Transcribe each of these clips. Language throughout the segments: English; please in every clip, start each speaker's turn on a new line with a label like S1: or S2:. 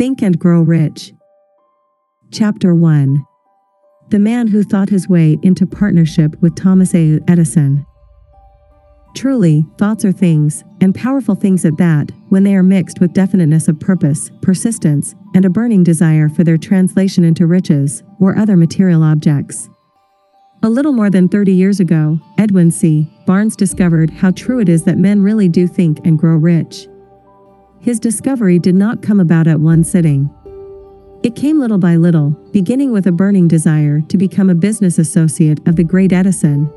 S1: Think and Grow Rich. Chapter 1 The Man Who Thought His Way into Partnership with Thomas A. Edison. Truly, thoughts are things, and powerful things at that, when they are mixed with definiteness of purpose, persistence, and a burning desire for their translation into riches or other material objects. A little more than 30 years ago, Edwin C. Barnes discovered how true it is that men really do think and grow rich. His discovery did not come about at one sitting. It came little by little, beginning with a burning desire to become a business associate of the great Edison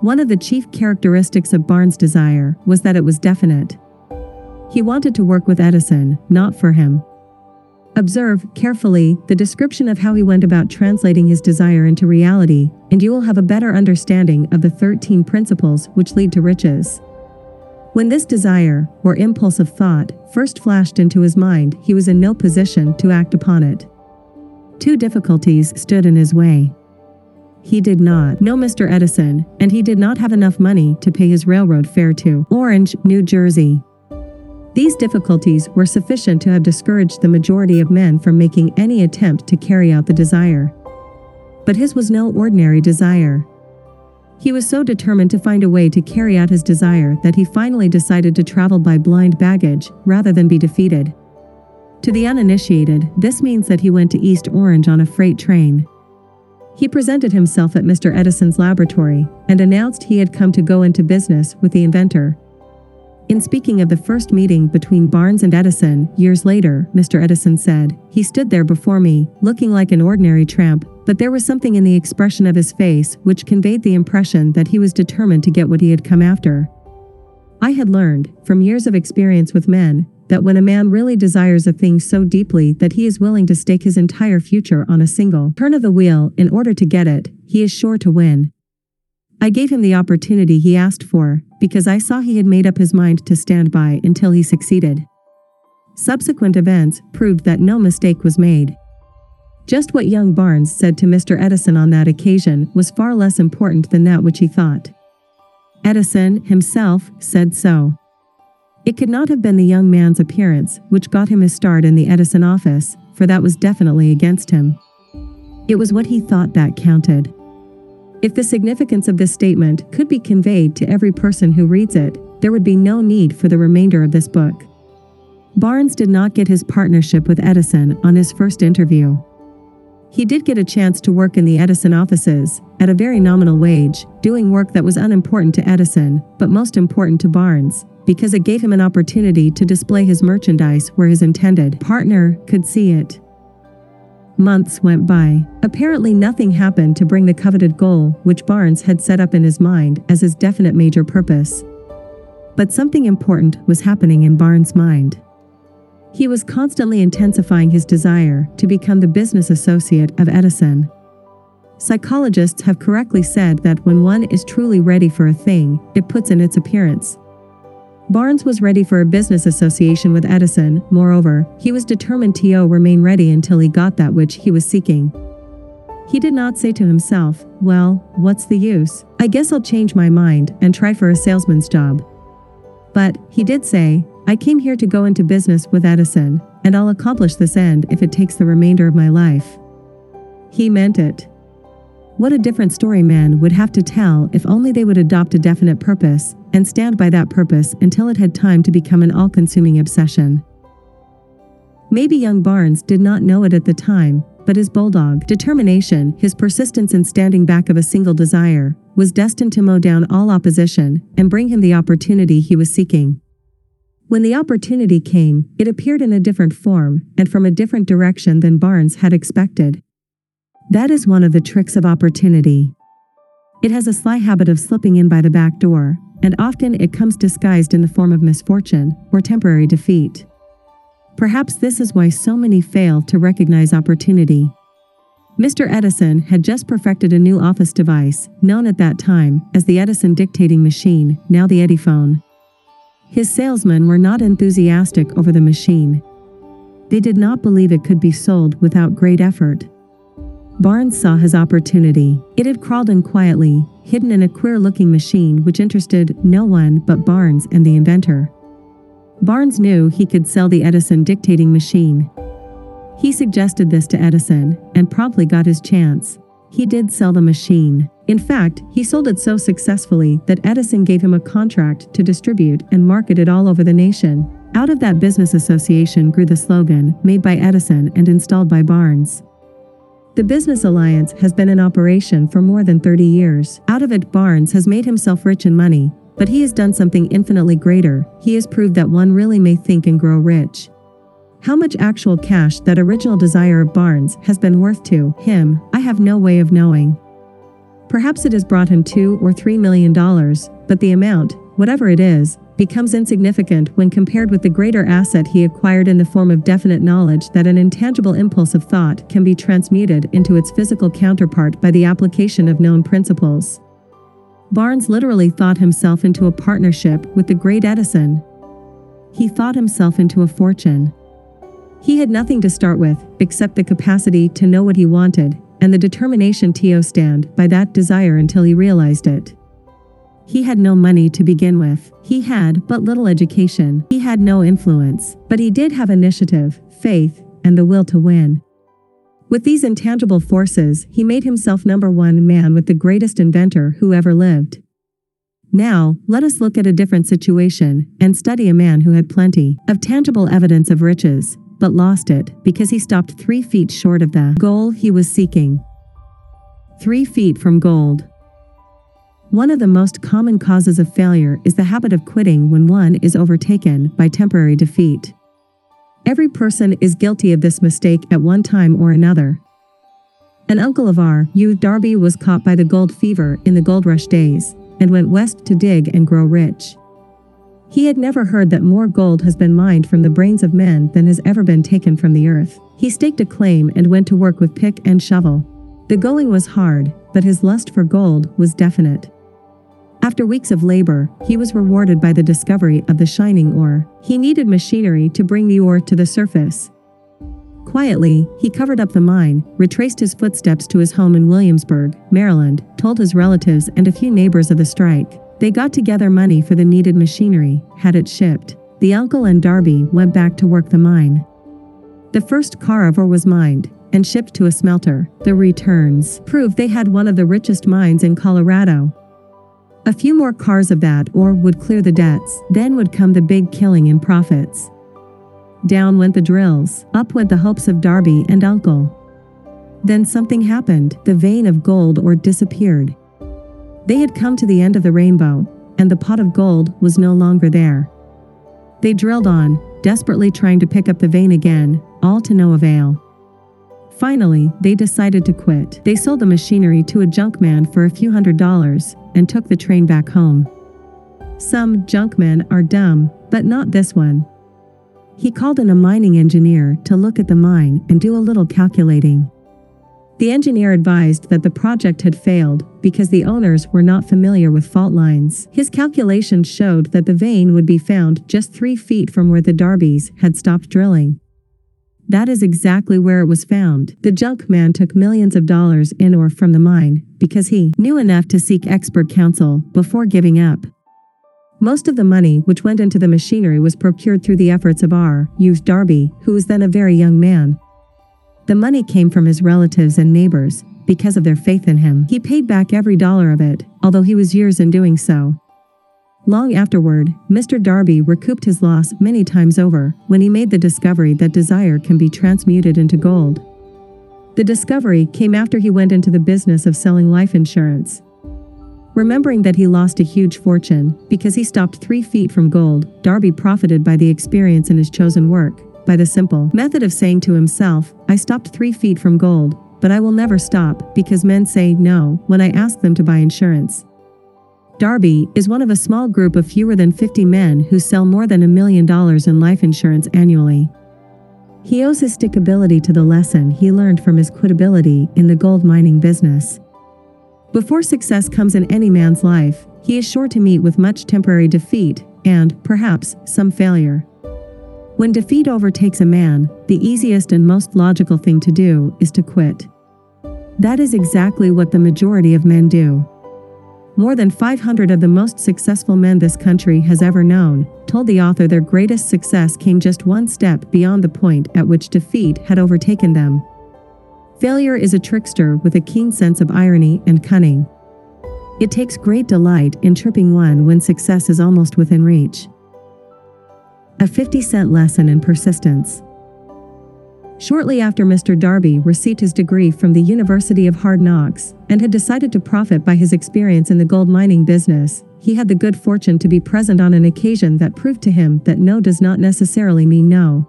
S1: one of the chief characteristics of Barnes' desire was that it was definite. He wanted to work with Edison, not for him. Observe carefully the description of how he went about translating his desire into reality, and you will have a better understanding of the 13 principles which lead to riches. When this desire, or impulse of thought, first flashed into his mind, he was in no position to act upon it. Two difficulties stood in his way. He did not know Mr. Edison, and he did not have enough money to pay his railroad fare to Orange, New Jersey. These difficulties were sufficient to have discouraged the majority of men from making any attempt to carry out the desire. But his was no ordinary desire. He was so determined to find a way to carry out his desire that he finally decided to travel by blind baggage rather than be defeated. To the uninitiated, this means that he went to East Orange on a freight train. He presented himself at Mr. Edison's laboratory and announced he had come to go into business with the inventor. In speaking of the first meeting between Barnes and Edison years later, Mr. Edison said, He stood there before me, looking like an ordinary tramp, but there was something in the expression of his face which conveyed the impression that he was determined to get what he had come after. I had learned, from years of experience with men, that when a man really desires a thing so deeply that he is willing to stake his entire future on a single turn of the wheel in order to get it, he is sure to win. I gave him the opportunity he asked for, because I saw he had made up his mind to stand by until he succeeded. Subsequent events proved that no mistake was made. Just what young Barnes said to Mr. Edison on that occasion was far less important than that which he thought. Edison, himself, said so. It could not have been the young man's appearance which got him his start in the Edison office, for that was definitely against him. It was what he thought that counted. If the significance of this statement could be conveyed to every person who reads it, there would be no need for the remainder of this book. Barnes did not get his partnership with Edison on his first interview. He did get a chance to work in the Edison offices, at a very nominal wage, doing work that was unimportant to Edison, but most important to Barnes, because it gave him an opportunity to display his merchandise where his intended partner could see it. Months went by. Apparently, nothing happened to bring the coveted goal which Barnes had set up in his mind as his definite major purpose. But something important was happening in Barnes' mind. He was constantly intensifying his desire to become the business associate of Edison. Psychologists have correctly said that when one is truly ready for a thing, it puts in its appearance. Barnes was ready for a business association with Edison, moreover, he was determined to remain ready until he got that which he was seeking. He did not say to himself, Well, what's the use? I guess I'll change my mind and try for a salesman's job. But, he did say, I came here to go into business with Edison, and I'll accomplish this end if it takes the remainder of my life. He meant it. What a different story men would have to tell if only they would adopt a definite purpose and stand by that purpose until it had time to become an all consuming obsession. Maybe young Barnes did not know it at the time, but his bulldog determination, his persistence in standing back of a single desire, was destined to mow down all opposition and bring him the opportunity he was seeking. When the opportunity came, it appeared in a different form and from a different direction than Barnes had expected. That is one of the tricks of opportunity. It has a sly habit of slipping in by the back door, and often it comes disguised in the form of misfortune or temporary defeat. Perhaps this is why so many fail to recognize opportunity. Mr. Edison had just perfected a new office device, known at that time as the Edison dictating machine, now the Ediphone. His salesmen were not enthusiastic over the machine. They did not believe it could be sold without great effort. Barnes saw his opportunity. It had crawled in quietly, hidden in a queer looking machine which interested no one but Barnes and the inventor. Barnes knew he could sell the Edison dictating machine. He suggested this to Edison and promptly got his chance. He did sell the machine. In fact, he sold it so successfully that Edison gave him a contract to distribute and market it all over the nation. Out of that business association grew the slogan, made by Edison and installed by Barnes. The Business Alliance has been in operation for more than 30 years. Out of it, Barnes has made himself rich in money, but he has done something infinitely greater. He has proved that one really may think and grow rich. How much actual cash that original desire of Barnes has been worth to him, I have no way of knowing. Perhaps it has brought him two or three million dollars, but the amount, whatever it is, becomes insignificant when compared with the greater asset he acquired in the form of definite knowledge that an intangible impulse of thought can be transmuted into its physical counterpart by the application of known principles. Barnes literally thought himself into a partnership with the great Edison. He thought himself into a fortune. He had nothing to start with except the capacity to know what he wanted and the determination to stand by that desire until he realized it. He had no money to begin with. He had but little education. He had no influence, but he did have initiative, faith, and the will to win. With these intangible forces, he made himself number one man with the greatest inventor who ever lived. Now, let us look at a different situation and study a man who had plenty of tangible evidence of riches, but lost it because he stopped three feet short of the goal he was seeking. Three feet from gold. One of the most common causes of failure is the habit of quitting when one is overtaken by temporary defeat. Every person is guilty of this mistake at one time or another. An uncle of R. U. Darby, was caught by the gold fever in the gold rush days and went west to dig and grow rich. He had never heard that more gold has been mined from the brains of men than has ever been taken from the earth. He staked a claim and went to work with pick and shovel. The going was hard, but his lust for gold was definite. After weeks of labor, he was rewarded by the discovery of the shining ore. He needed machinery to bring the ore to the surface. Quietly, he covered up the mine, retraced his footsteps to his home in Williamsburg, Maryland, told his relatives and a few neighbors of the strike. They got together money for the needed machinery, had it shipped. The uncle and Darby went back to work the mine. The first car of ore was mined and shipped to a smelter. The returns proved they had one of the richest mines in Colorado, a few more cars of that ore would clear the debts, then would come the big killing in profits. Down went the drills, up went the hopes of Darby and Uncle. Then something happened, the vein of gold ore disappeared. They had come to the end of the rainbow, and the pot of gold was no longer there. They drilled on, desperately trying to pick up the vein again, all to no avail. Finally, they decided to quit. They sold the machinery to a junkman for a few hundred dollars and took the train back home. Some junkmen are dumb, but not this one. He called in a mining engineer to look at the mine and do a little calculating. The engineer advised that the project had failed because the owners were not familiar with fault lines. His calculations showed that the vein would be found just three feet from where the Darbys had stopped drilling. That is exactly where it was found. The junk man took millions of dollars in or from the mine because he knew enough to seek expert counsel before giving up. Most of the money which went into the machinery was procured through the efforts of R. U. Darby, who was then a very young man. The money came from his relatives and neighbors because of their faith in him. He paid back every dollar of it, although he was years in doing so. Long afterward, Mr. Darby recouped his loss many times over when he made the discovery that desire can be transmuted into gold. The discovery came after he went into the business of selling life insurance. Remembering that he lost a huge fortune because he stopped three feet from gold, Darby profited by the experience in his chosen work, by the simple method of saying to himself, I stopped three feet from gold, but I will never stop because men say no when I ask them to buy insurance. Darby is one of a small group of fewer than 50 men who sell more than a million dollars in life insurance annually. He owes his stickability to the lesson he learned from his quitability in the gold mining business. Before success comes in any man's life, he is sure to meet with much temporary defeat and, perhaps, some failure. When defeat overtakes a man, the easiest and most logical thing to do is to quit. That is exactly what the majority of men do. more than 500 of the most successful men this country has ever known, told the author their greatest success came just one step beyond the point at which defeat had overtaken them. Failure is a trickster with a keen sense of irony and cunning. It takes great delight in tripping one when success is almost within reach. A 50 cent lesson in persistence. Shortly after Mr. Darby received his degree from the University of Hard Knocks and had decided to profit by his experience in the gold mining business, he had the good fortune to be present on an occasion that proved to him that no does not necessarily mean no.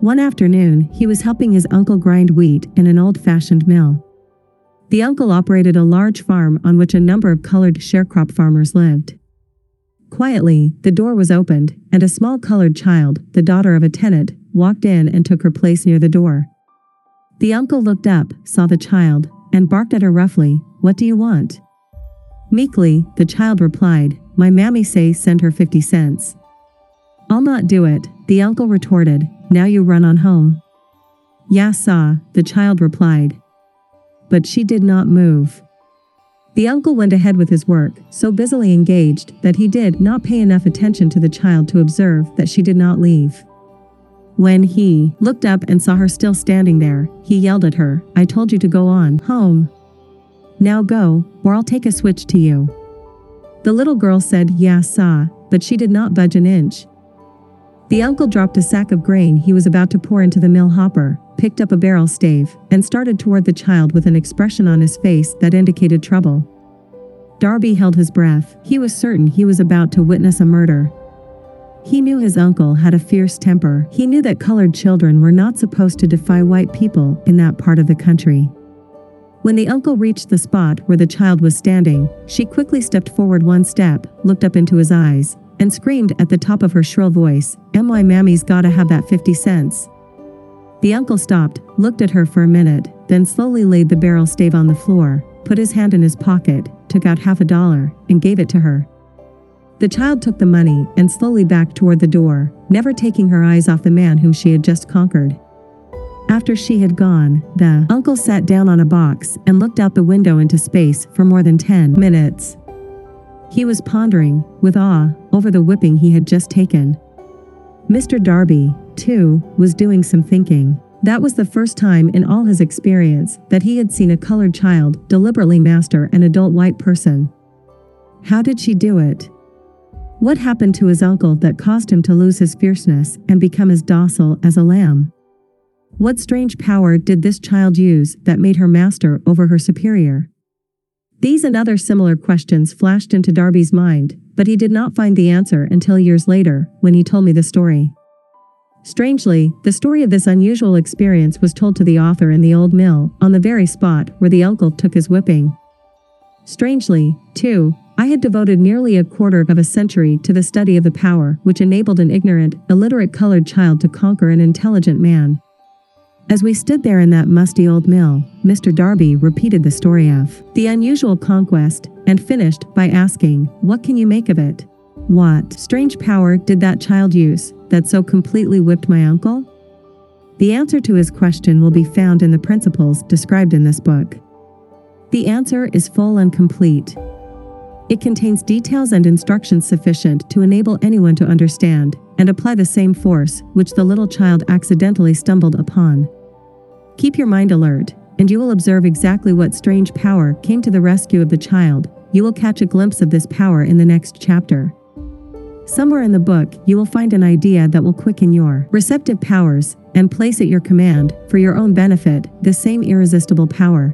S1: One afternoon, he was helping his uncle grind wheat in an old fashioned mill. The uncle operated a large farm on which a number of colored sharecrop farmers lived. Quietly, the door was opened, and a small colored child, the daughter of a tenant, walked in and took her place near the door. The uncle looked up, saw the child, and barked at her roughly, What do you want? Meekly, the child replied, My mammy say send her 50 cents. I'll not do it, the uncle retorted, now you run on home. Ya saw, the child replied. But she did not move. The uncle went ahead with his work, so busily engaged that he did not pay enough attention to the child to observe that she did not leave. When he looked up and saw her still standing there, he yelled at her, I told you to go on home. Now go, or I'll take a switch to you. The little girl said, Yeah, saw, but she did not budge an inch. The uncle dropped a sack of grain he was about to pour into the mill hopper, picked up a barrel stave, and started toward the child with an expression on his face that indicated trouble. Darby held his breath. He was certain he was about to witness a murder. He knew his uncle had a fierce temper. He knew that colored children were not supposed to defy white people in that part of the country. When the uncle reached the spot where the child was standing, she quickly stepped forward one step, looked up into his eyes, and screamed at the top of her shrill voice, My mammy's gotta have that 50 cents. The uncle stopped, looked at her for a minute, then slowly laid the barrel stave on the floor, put his hand in his pocket, took out half a dollar, and gave it to her. The child took the money and slowly backed toward the door, never taking her eyes off the man whom she had just conquered. After she had gone, the uncle sat down on a box and looked out the window into space for more than 10 minutes. He was pondering, with awe, over the whipping he had just taken. Mr. Darby, too, was doing some thinking. That was the first time in all his experience that he had seen a colored child deliberately master an adult white person. How did she do it? What happened to his uncle that caused him to lose his fierceness and become as docile as a lamb? What strange power did this child use that made her master over her superior? These and other similar questions flashed into Darby's mind, but he did not find the answer until years later, when he told me the story. Strangely, the story of this unusual experience was told to the author in the old mill, on the very spot where the uncle took his whipping. Strangely, too, I had devoted nearly a quarter of a century to the study of the power which enabled an ignorant, illiterate colored child to conquer an intelligent man. As we stood there in that musty old mill, Mr. Darby repeated the story of the unusual conquest and finished by asking, What can you make of it? What strange power did that child use that so completely whipped my uncle? The answer to his question will be found in the principles described in this book. The answer is full and complete. It contains details and instructions sufficient to enable anyone to understand and apply the same force which the little child accidentally stumbled upon. Keep your mind alert, and you will observe exactly what strange power came to the rescue of the child. You will catch a glimpse of this power in the next chapter. Somewhere in the book, you will find an idea that will quicken your receptive powers and place at your command, for your own benefit, the same irresistible power.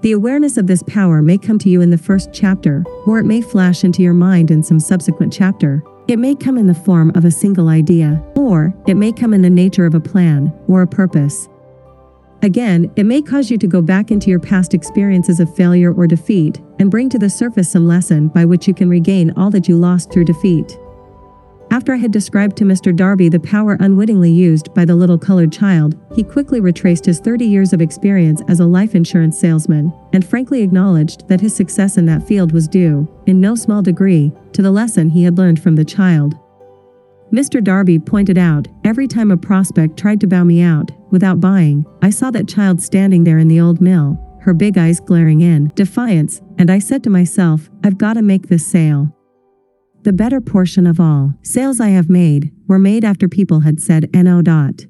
S1: The awareness of this power may come to you in the first chapter, or it may flash into your mind in some subsequent chapter. It may come in the form of a single idea, or it may come in the nature of a plan or a purpose. Again, it may cause you to go back into your past experiences of failure or defeat and bring to the surface some lesson by which you can regain all that you lost through defeat. After I had described to Mr. Darby the power unwittingly used by the little colored child, he quickly retraced his 30 years of experience as a life insurance salesman and frankly acknowledged that his success in that field was due, in no small degree, to the lesson he had learned from the child. Mr. Darby pointed out, every time a prospect tried to bow me out, without buying, I saw that child standing there in the old mill, her big eyes glaring in defiance, and I said to myself, I've got to make this sale. The better portion of all sales I have made were made after people had said no. Dot.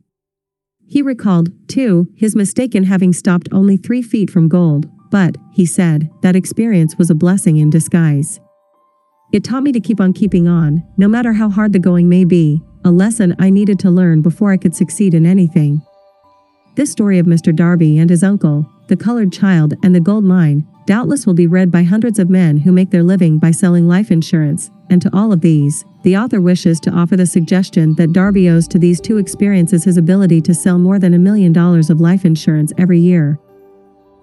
S1: He recalled, too, his mistake in having stopped only three feet from gold, but, he said, that experience was a blessing in disguise. It taught me to keep on keeping on, no matter how hard the going may be, a lesson I needed to learn before I could succeed in anything. This story of Mr. Darby and his uncle, the colored child, and the gold mine, doubtless will be read by hundreds of men who make their living by selling life insurance, and to all of these, the author wishes to offer the suggestion that Darby owes to these two experiences his ability to sell more than a million dollars of life insurance every year.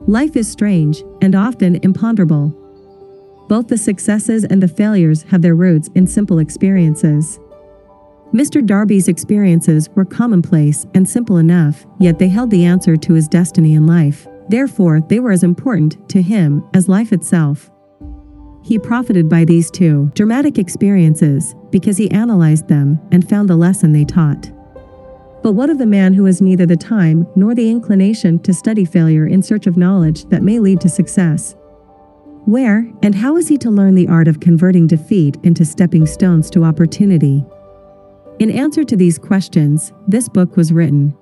S1: Life is strange, and often imponderable. Both the successes and the failures have their roots in simple experiences. Mr. Darby's experiences were commonplace and simple enough, yet they held the answer to his destiny in life. Therefore, they were as important to him as life itself. He profited by these two dramatic experiences because he analyzed them and found the lesson they taught. But what of the man who has neither the time nor the inclination to study failure in search of knowledge that may lead to success? Where and how is he to learn the art of converting defeat into stepping stones to opportunity? In answer to these questions, this book was written.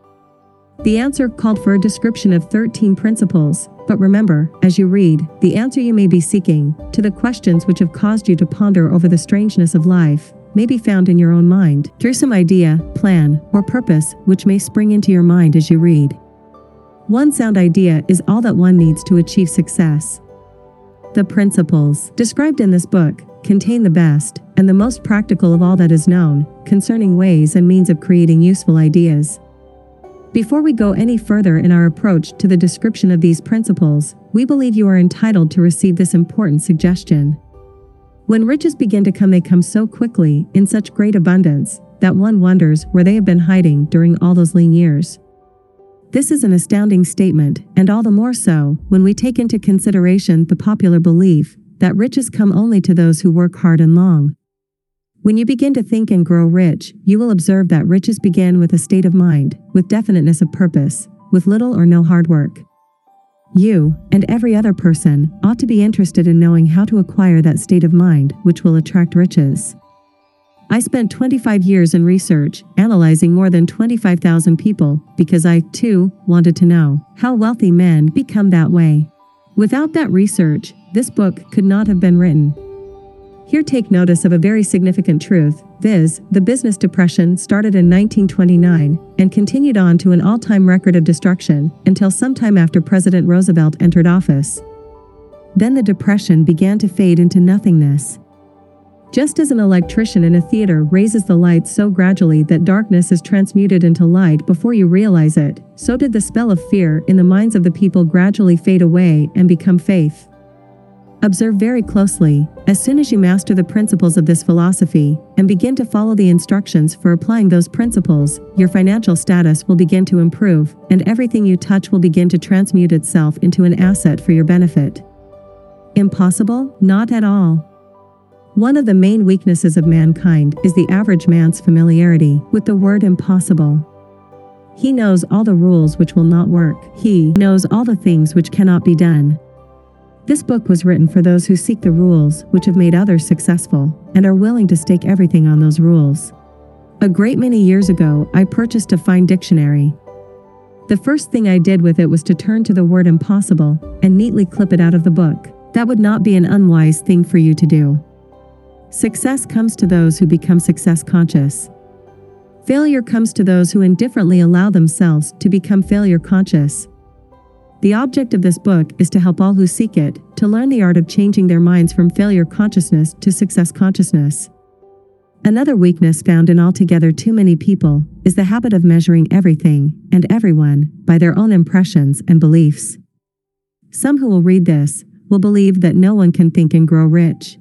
S1: The answer called for a description of 13 principles, but remember, as you read, the answer you may be seeking, to the questions which have caused you to ponder over the strangeness of life, may be found in your own mind, through some idea, plan, or purpose which may spring into your mind as you read. One sound idea is all that one needs to achieve success. The principles, described in this book, contain the best and the most practical of all that is known concerning ways and means of creating useful ideas. Before we go any further in our approach to the description of these principles, we believe you are entitled to receive this important suggestion. When riches begin to come, they come so quickly, in such great abundance, that one wonders where they have been hiding during all those lean years. This is an astounding statement, and all the more so when we take into consideration the popular belief that riches come only to those who work hard and long. When you begin to think and grow rich, you will observe that riches begin with a state of mind, with definiteness of purpose, with little or no hard work. You, and every other person, ought to be interested in knowing how to acquire that state of mind which will attract riches. I spent 25 years in research, analyzing more than 25,000 people, because I, too, wanted to know how wealthy men become that way. Without that research, this book could not have been written. Here take notice of a very significant truth, viz., the business depression started in 1929 and continued on to an all-time record of destruction until sometime after President Roosevelt entered office. Then the depression began to fade into nothingness. Just as an electrician in a theater raises the lights so gradually that darkness is transmuted into light before you realize it, so did the spell of fear in the minds of the people gradually fade away and become faith. Observe very closely, as soon as you master the principles of this philosophy and begin to follow the instructions for applying those principles, your financial status will begin to improve, and everything you touch will begin to transmute itself into an asset for your benefit. Impossible? Not at all. One of the main weaknesses of mankind is the average man's familiarity with the word impossible. He knows all the rules which will not work. He knows all the things which cannot be done. This book was written for those who seek the rules which have made others successful and are willing to stake everything on those rules. A great many years ago, I purchased a fine dictionary. The first thing I did with it was to turn to the word impossible and neatly clip it out of the book. That would not be an unwise thing for you to do. Success comes to those who become success conscious. Failure comes to those who indifferently allow themselves to become failure conscious. The object of this book is to help all who seek it to learn the art of changing their minds from failure consciousness to success consciousness. Another weakness found in altogether too many people is the habit of measuring everything and everyone by their own impressions and beliefs. Some who will read this will believe that no one can think and grow rich.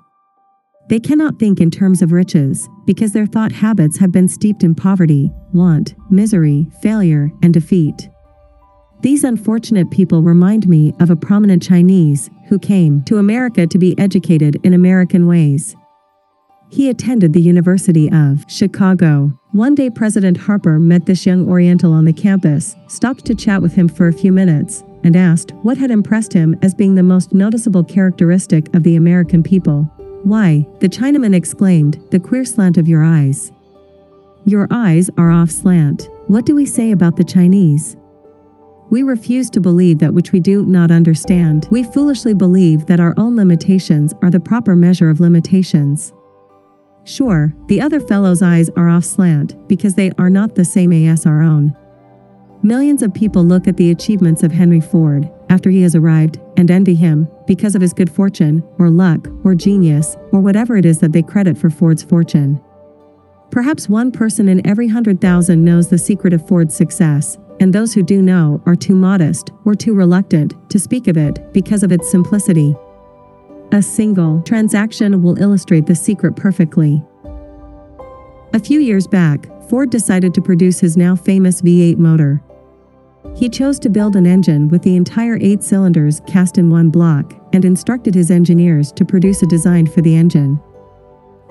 S1: They cannot think in terms of riches because their thought habits have been steeped in poverty, want, misery, failure, and defeat. These unfortunate people remind me of a prominent Chinese who came to America to be educated in American ways. He attended the University of Chicago. One day, President Harper met this young Oriental on the campus, stopped to chat with him for a few minutes, and asked what had impressed him as being the most noticeable characteristic of the American people. Why, the Chinaman exclaimed, the queer slant of your eyes. Your eyes are off slant. What do we say about the Chinese? We refuse to believe that which we do not understand. We foolishly believe that our own limitations are the proper measure of limitations. Sure, the other fellow's eyes are off slant because they are not the same as our own. Millions of people look at the achievements of Henry Ford after he has arrived and envy him because of his good fortune, or luck, or genius, or whatever it is that they credit for Ford's fortune. Perhaps one person in every hundred thousand knows the secret of Ford's success, and those who do know are too modest or too reluctant to speak of it because of its simplicity. A single transaction will illustrate the secret perfectly. A few years back, Ford decided to produce his now famous V8 motor. He chose to build an engine with the entire eight cylinders cast in one block and instructed his engineers to produce a design for the engine.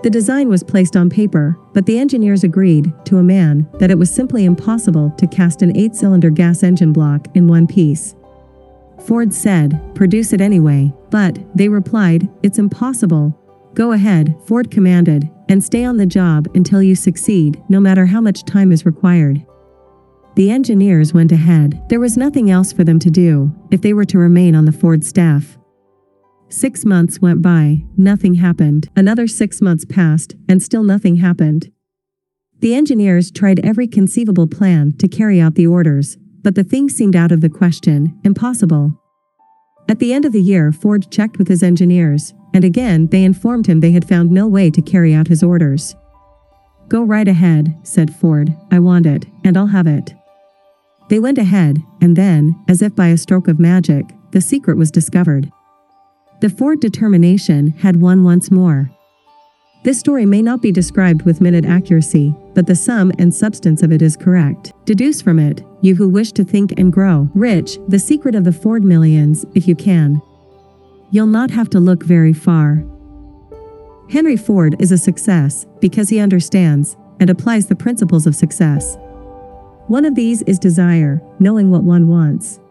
S1: The design was placed on paper, but the engineers agreed, to a man, that it was simply impossible to cast an eight cylinder gas engine block in one piece. Ford said, Produce it anyway, but, they replied, It's impossible. Go ahead, Ford commanded, and stay on the job until you succeed, no matter how much time is required. The engineers went ahead. There was nothing else for them to do if they were to remain on the Ford staff. Six months went by, nothing happened. Another six months passed, and still nothing happened. The engineers tried every conceivable plan to carry out the orders, but the thing seemed out of the question, impossible. At the end of the year, Ford checked with his engineers, and again they informed him they had found no way to carry out his orders. Go right ahead, said Ford, I want it, and I'll have it. They went ahead, and then, as if by a stroke of magic, the secret was discovered. The Ford determination had won once more. This story may not be described with minute accuracy, but the sum and substance of it is correct. Deduce from it, you who wish to think and grow rich, the secret of the Ford millions, if you can. You'll not have to look very far. Henry Ford is a success because he understands and applies the principles of success. One of these is desire, knowing what one wants.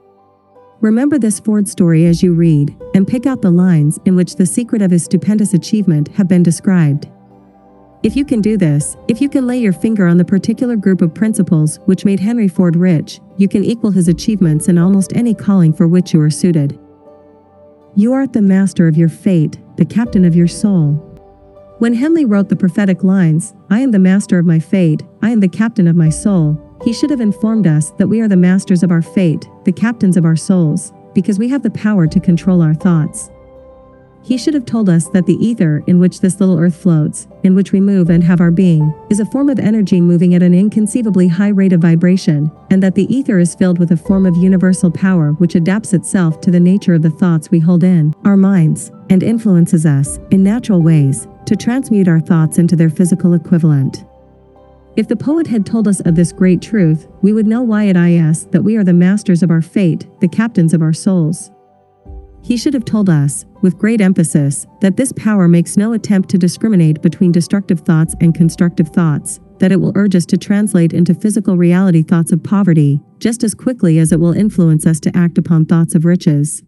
S1: Remember this Ford story as you read, and pick out the lines in which the secret of his stupendous achievement have been described. If you can do this, if you can lay your finger on the particular group of principles which made Henry Ford rich, you can equal his achievements in almost any calling for which you are suited. You art the master of your fate, the captain of your soul. When Henley wrote the prophetic lines, I am the master of my fate, I am the captain of my soul, he should have informed us that we are the masters of our fate, the captains of our souls, because we have the power to control our thoughts. He should have told us that the ether in which this little earth floats, in which we move and have our being, is a form of energy moving at an inconceivably high rate of vibration, and that the ether is filled with a form of universal power which adapts itself to the nature of the thoughts we hold in our minds, and influences us, in natural ways, to transmute our thoughts into their physical equivalent. If the poet had told us of this great truth, we would know why it is that we are the masters of our fate, the captains of our souls. He should have told us, with great emphasis, that this power makes no attempt to discriminate between destructive thoughts and constructive thoughts, that it will urge us to translate into physical reality thoughts of poverty, just as quickly as it will influence us to act upon thoughts of riches.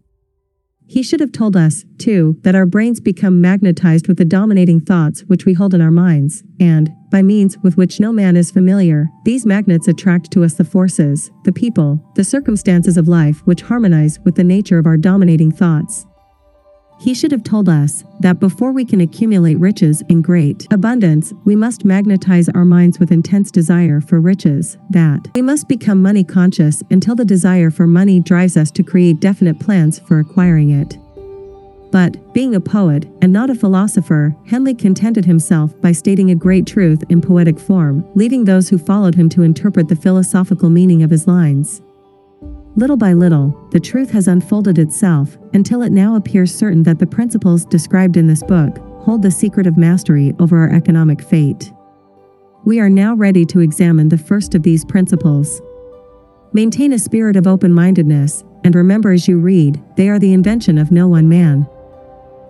S1: He should have told us, too, that our brains become magnetized with the dominating thoughts which we hold in our minds, and, by means with which no man is familiar, these magnets attract to us the forces, the people, the circumstances of life which harmonize with the nature of our dominating thoughts. He should have told us that before we can accumulate riches in great abundance, we must magnetize our minds with intense desire for riches, that we must become money conscious until the desire for money drives us to create definite plans for acquiring it. But, being a poet, and not a philosopher, Henley contented himself by stating a great truth in poetic form, leaving those who followed him to interpret the philosophical meaning of his lines. Little by little, the truth has unfolded itself until it now appears certain that the principles described in this book hold the secret of mastery over our economic fate. We are now ready to examine the first of these principles. Maintain a spirit of open mindedness, and remember as you read, they are the invention of no one man.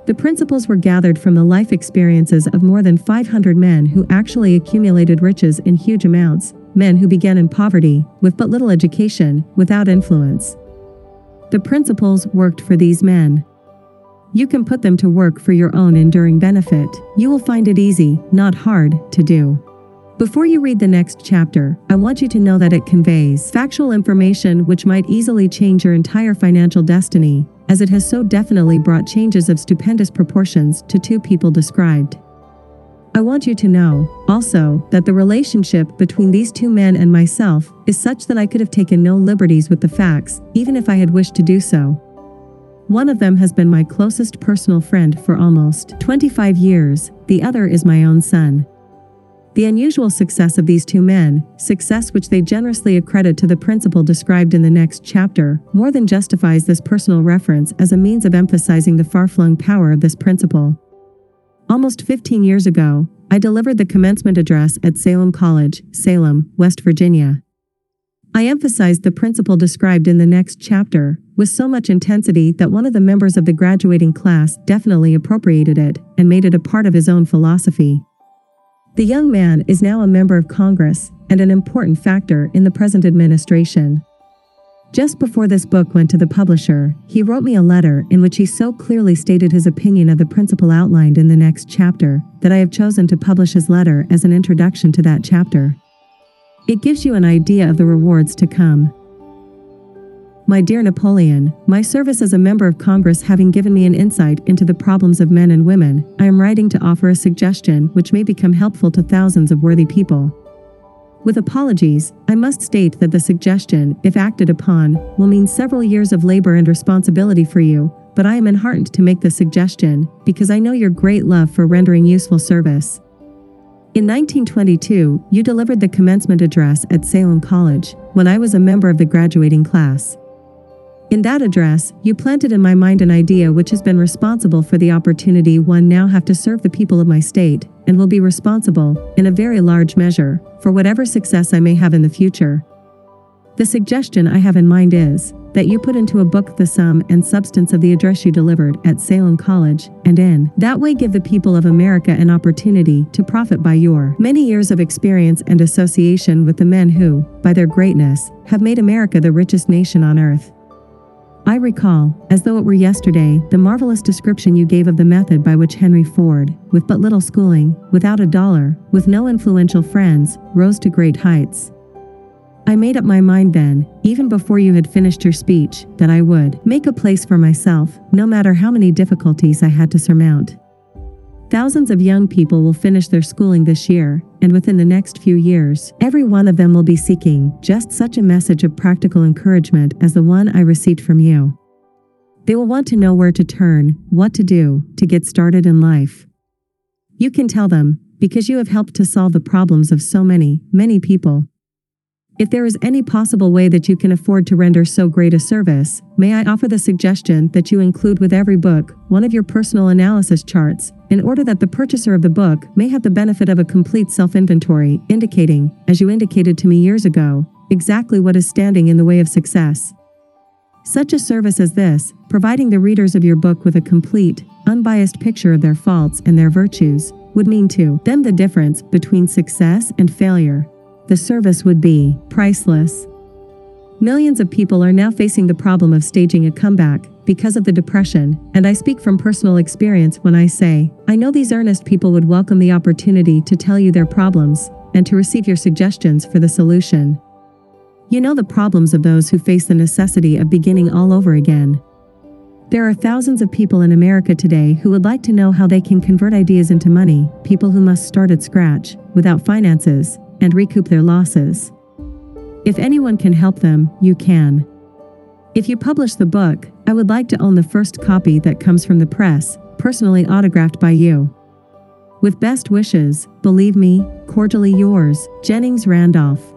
S1: The principles were gathered from the life experiences of more than 500 men who actually accumulated riches in huge amounts men who began in poverty, with but little education, without influence. The principles worked for these men. You can put them to work for your own enduring benefit. You will find it easy, not hard, to do. Before you read the next chapter, I want you to know that it conveys factual information which might easily change your entire financial destiny, as it has so definitely brought changes of stupendous proportions to two people described. I want you to know, also, that the relationship between these two men and myself is such that I could have taken no liberties with the facts, even if I had wished to do so. One of them has been my closest personal friend for almost 25 years, the other is my own son. The unusual success of these two men, success which they generously accredit to the principle described in the next chapter, more than justifies this personal reference as a means of emphasizing the far-flung power of this principle. Almost 15 years ago, I delivered the commencement address at Salem College, Salem, West Virginia. I emphasized the principle described in the next chapter with so much intensity that one of the members of the graduating class definitely appropriated it and made it a part of his own philosophy. The young man is now a member of Congress and an important factor in the present administration. Just before this book went to the publisher, he wrote me a letter in which he so clearly stated his opinion of the principle outlined in the next chapter that I have chosen to publish his letter as an introduction to that chapter. It gives you an idea of the rewards to come. My dear Napoleon, my service as a member of Congress having given me an insight into the problems of men and women, I am writing to offer a suggestion which may become helpful to thousands of worthy people. With apologies, I must state that the suggestion, if acted upon, will mean several years of labor and responsibility for you, but I am enheartened to make the suggestion because I know your great love for rendering useful service. In 1922, you delivered the commencement address at Salem College when I was a member of the graduating class. In that address, you planted in my mind an idea which has been responsible for the opportunity one now have to serve the people of my state, and will be responsible, in a very large measure, for whatever success I may have in the future. The suggestion I have in mind is that you put into a book the sum and substance of the address you delivered at Salem College, and in that way give the people of America an opportunity to profit by your many years of experience and association with the men who, by their greatness, have made America the richest nation on earth. I recall, as though it were yesterday, the marvelous description you gave of the method by which Henry Ford, with but little schooling, without a dollar, with no influential friends, rose to great heights. I made up my mind then, even before you had finished your speech, that I would make a place for myself, no matter how many difficulties I had to surmount. Thousands of young people will finish their schooling this year, and within the next few years, every one of them will be seeking just such a message of practical encouragement as the one I received from you. They will want to know where to turn, what to do, to get started in life. You can tell them, because you have helped to solve the problems of so many, many people. If there is any possible way that you can afford to render so great a service, may I offer the suggestion that you include with every book one of your personal analysis charts, in order that the purchaser of the book may have the benefit of a complete self inventory, indicating, as you indicated to me years ago, exactly what is standing in the way of success. Such a service as this, providing the readers of your book with a complete, unbiased picture of their faults and their virtues, would mean to them the difference between success and failure the service would be priceless. Millions of people are now facing the problem of staging a comeback because of the depression, and I speak from personal experience when I say, I know these earnest people would welcome the opportunity to tell you their problems and to receive your suggestions for the solution. You know the problems of those who face the necessity of beginning all over again. There are thousands of people in America today who would like to know how they can convert ideas into money, people who must start at scratch, without finances, and recoup their losses. If anyone can help them, you can. If you publish the book, I would like to own the first copy that comes from the press, personally autographed by you. With best wishes, believe me, cordially yours, Jennings Randolph.